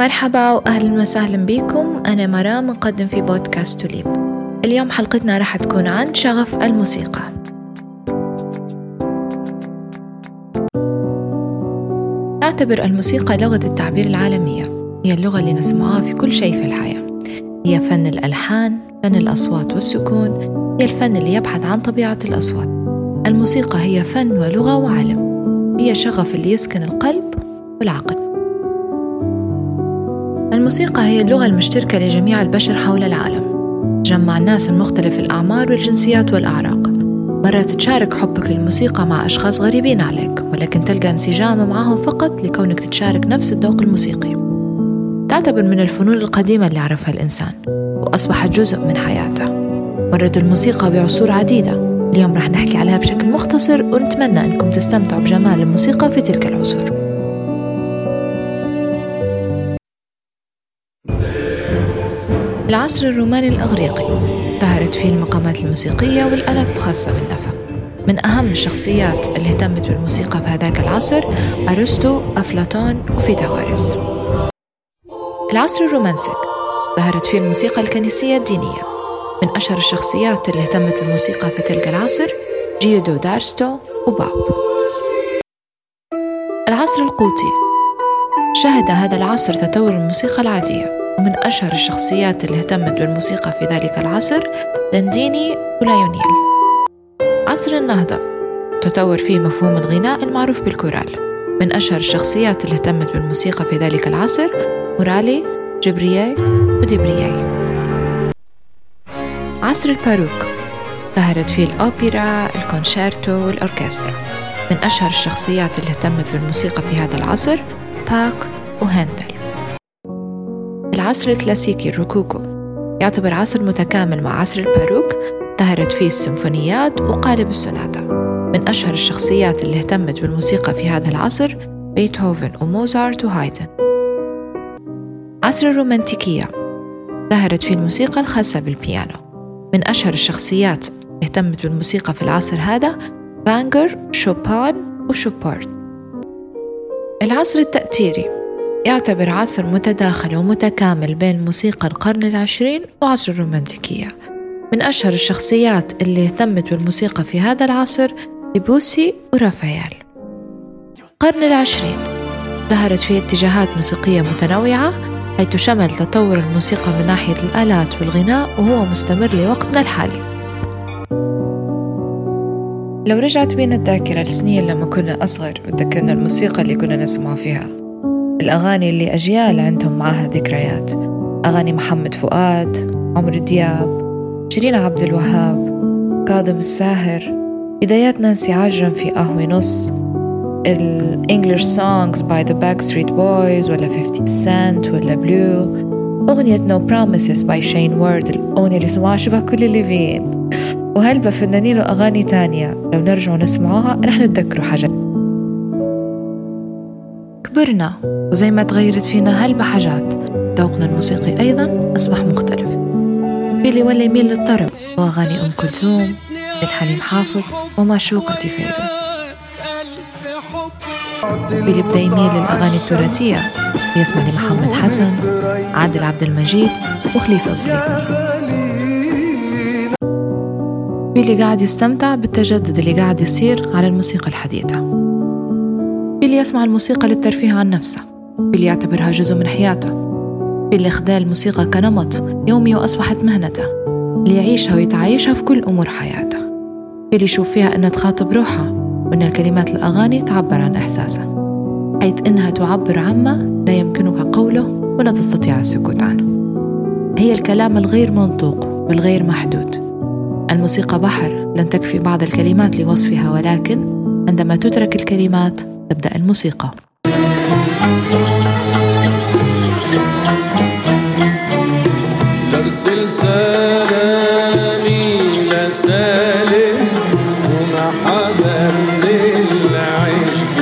مرحبا وأهلا وسهلا بكم. أنا مرام مقدم في بودكاست توليب. اليوم حلقتنا راح تكون عن شغف الموسيقى. أعتبر الموسيقى لغة التعبير العالمية. هي اللغة اللي نسمعها في كل شيء في الحياة. هي فن الألحان فن الأصوات والسكون. هي الفن اللي يبحث عن طبيعة الأصوات. الموسيقى هي فن ولغة وعلم. هي شغف اللي يسكن القلب والعقل. الموسيقى هي اللغة المشتركة لجميع البشر حول العالم. تجمع الناس من مختلف الأعمار والجنسيات والأعراق. مرات تشارك حبك للموسيقى مع أشخاص غريبين عليك ولكن تلقى انسجام معهم فقط لكونك تتشارك نفس الذوق الموسيقي. تعتبر من الفنون القديمة اللي عرفها الإنسان وأصبحت جزء من حياته. مرت الموسيقى بعصور عديدة. اليوم رح نحكي عليها بشكل مختصر ونتمنى أنكم تستمتعوا بجمال الموسيقى في تلك العصور. العصر الروماني الأغريقي ظهرت فيه المقامات الموسيقية والآلات الخاصة بالنفع من أهم الشخصيات اللي اهتمت بالموسيقى في هذاك العصر أرسطو، أفلاطون وفيثاغورس العصر الرومانسي ظهرت فيه الموسيقى الكنسية الدينية. من أشهر الشخصيات اللي اهتمت بالموسيقى في تلك العصر جيودو دارستو وباب العصر القوطي شهد هذا العصر تطور الموسيقى العادية. ومن أشهر الشخصيات اللي اهتمت بالموسيقى في ذلك العصر لنديني ولايونيل. عصر النهضة. تطور فيه مفهوم الغناء المعروف بالكورال. من أشهر الشخصيات اللي اهتمت بالموسيقى في ذلك العصر مورالي جبريي وديبريي عصر الباروك. ظهرت فيه الأوبرا الكونشيرتو والأوركسترا. من أشهر الشخصيات اللي اهتمت بالموسيقى في هذا العصر باك وهندل. العصر الكلاسيكي الروكوكو. يعتبر عصر متكامل مع عصر الباروك ظهرت فيه السيمفونيات وقالب السوناتا. من أشهر الشخصيات اللي اهتمت بالموسيقى في هذا العصر بيتهوفن وموزارت وهايدن. عصر الرومانتيكية. ظهرت فيه الموسيقى الخاصة بالبيانو. من أشهر الشخصيات اللي اهتمت بالموسيقى في العصر هذا فانجر شوبان وشوبارت. العصر التأثيري. يعتبر عصر متداخل ومتكامل بين موسيقى القرن العشرين وعصر الرومانتيكية. من أشهر الشخصيات اللي اهتمت بالموسيقى في هذا العصر ديبوسي ورافائيل. القرن العشرين ظهرت فيه اتجاهات موسيقية متنوعة حيث شمل تطور الموسيقى من ناحية الآلات والغناء وهو مستمر لوقتنا الحالي. لو رجعت بينا الذاكرة لسنين لما كنا أصغر وتذكرنا الموسيقى اللي كنا نسمع فيها. الأغاني اللي أجيال عندهم معها ذكريات. أغاني محمد فؤاد عمرو دياب شيرين عبد الوهاب كاظم الساهر بدايات نانسي عجرم في قهوة نص ال English songs by the Backstreet Boys ولا 50 سنت ولا Blue أغنية No Promises by Shayne Ward الأغنية اللي سمعوها شبه كل اللي فين وهلبة فنانين وأغاني تانية. لو نرجع نسمعوها رح نتذكروا حاجات كبرنا وزي ما تغيرت فينا هلبة حاجات ذوقنا الموسيقي أيضا أصبح مختلف. في اللي ولا يميل للطرب. وأغاني أم كلثوم الحليم حافظ ومعشوقتي فيروز. اللي بدأ يميل للأغاني التراثية. يسمع لمحمد حسن عادل عبد المجيد وخليفة السليطني في اللي قاعد يستمتع بالتجدد اللي قاعد يصير على الموسيقى الحديثة. اللي يسمع الموسيقى للترفيه عن نفسه في اللي يعتبرها جزء من حياته. في اللي خذا الموسيقى كنمط يومي وأصبحت مهنته اللي يعيشها ويتعايشها في كل أمور حياته. في اللي يشوف فيها أنها تخاطب روحه وأن الكلمات الأغاني تعبر عن إحساسه حيث إنها تعبر عما لا يمكنك قوله ولا تستطيع السكوت عنه. هي الكلام الغير منطوق والغير محدود. الموسيقى بحر لن تكفي بعض الكلمات لوصفها ولكن عندما تترك الكلمات تبدأ الموسيقى. أرسل سلامي لسالم من العشق من العشق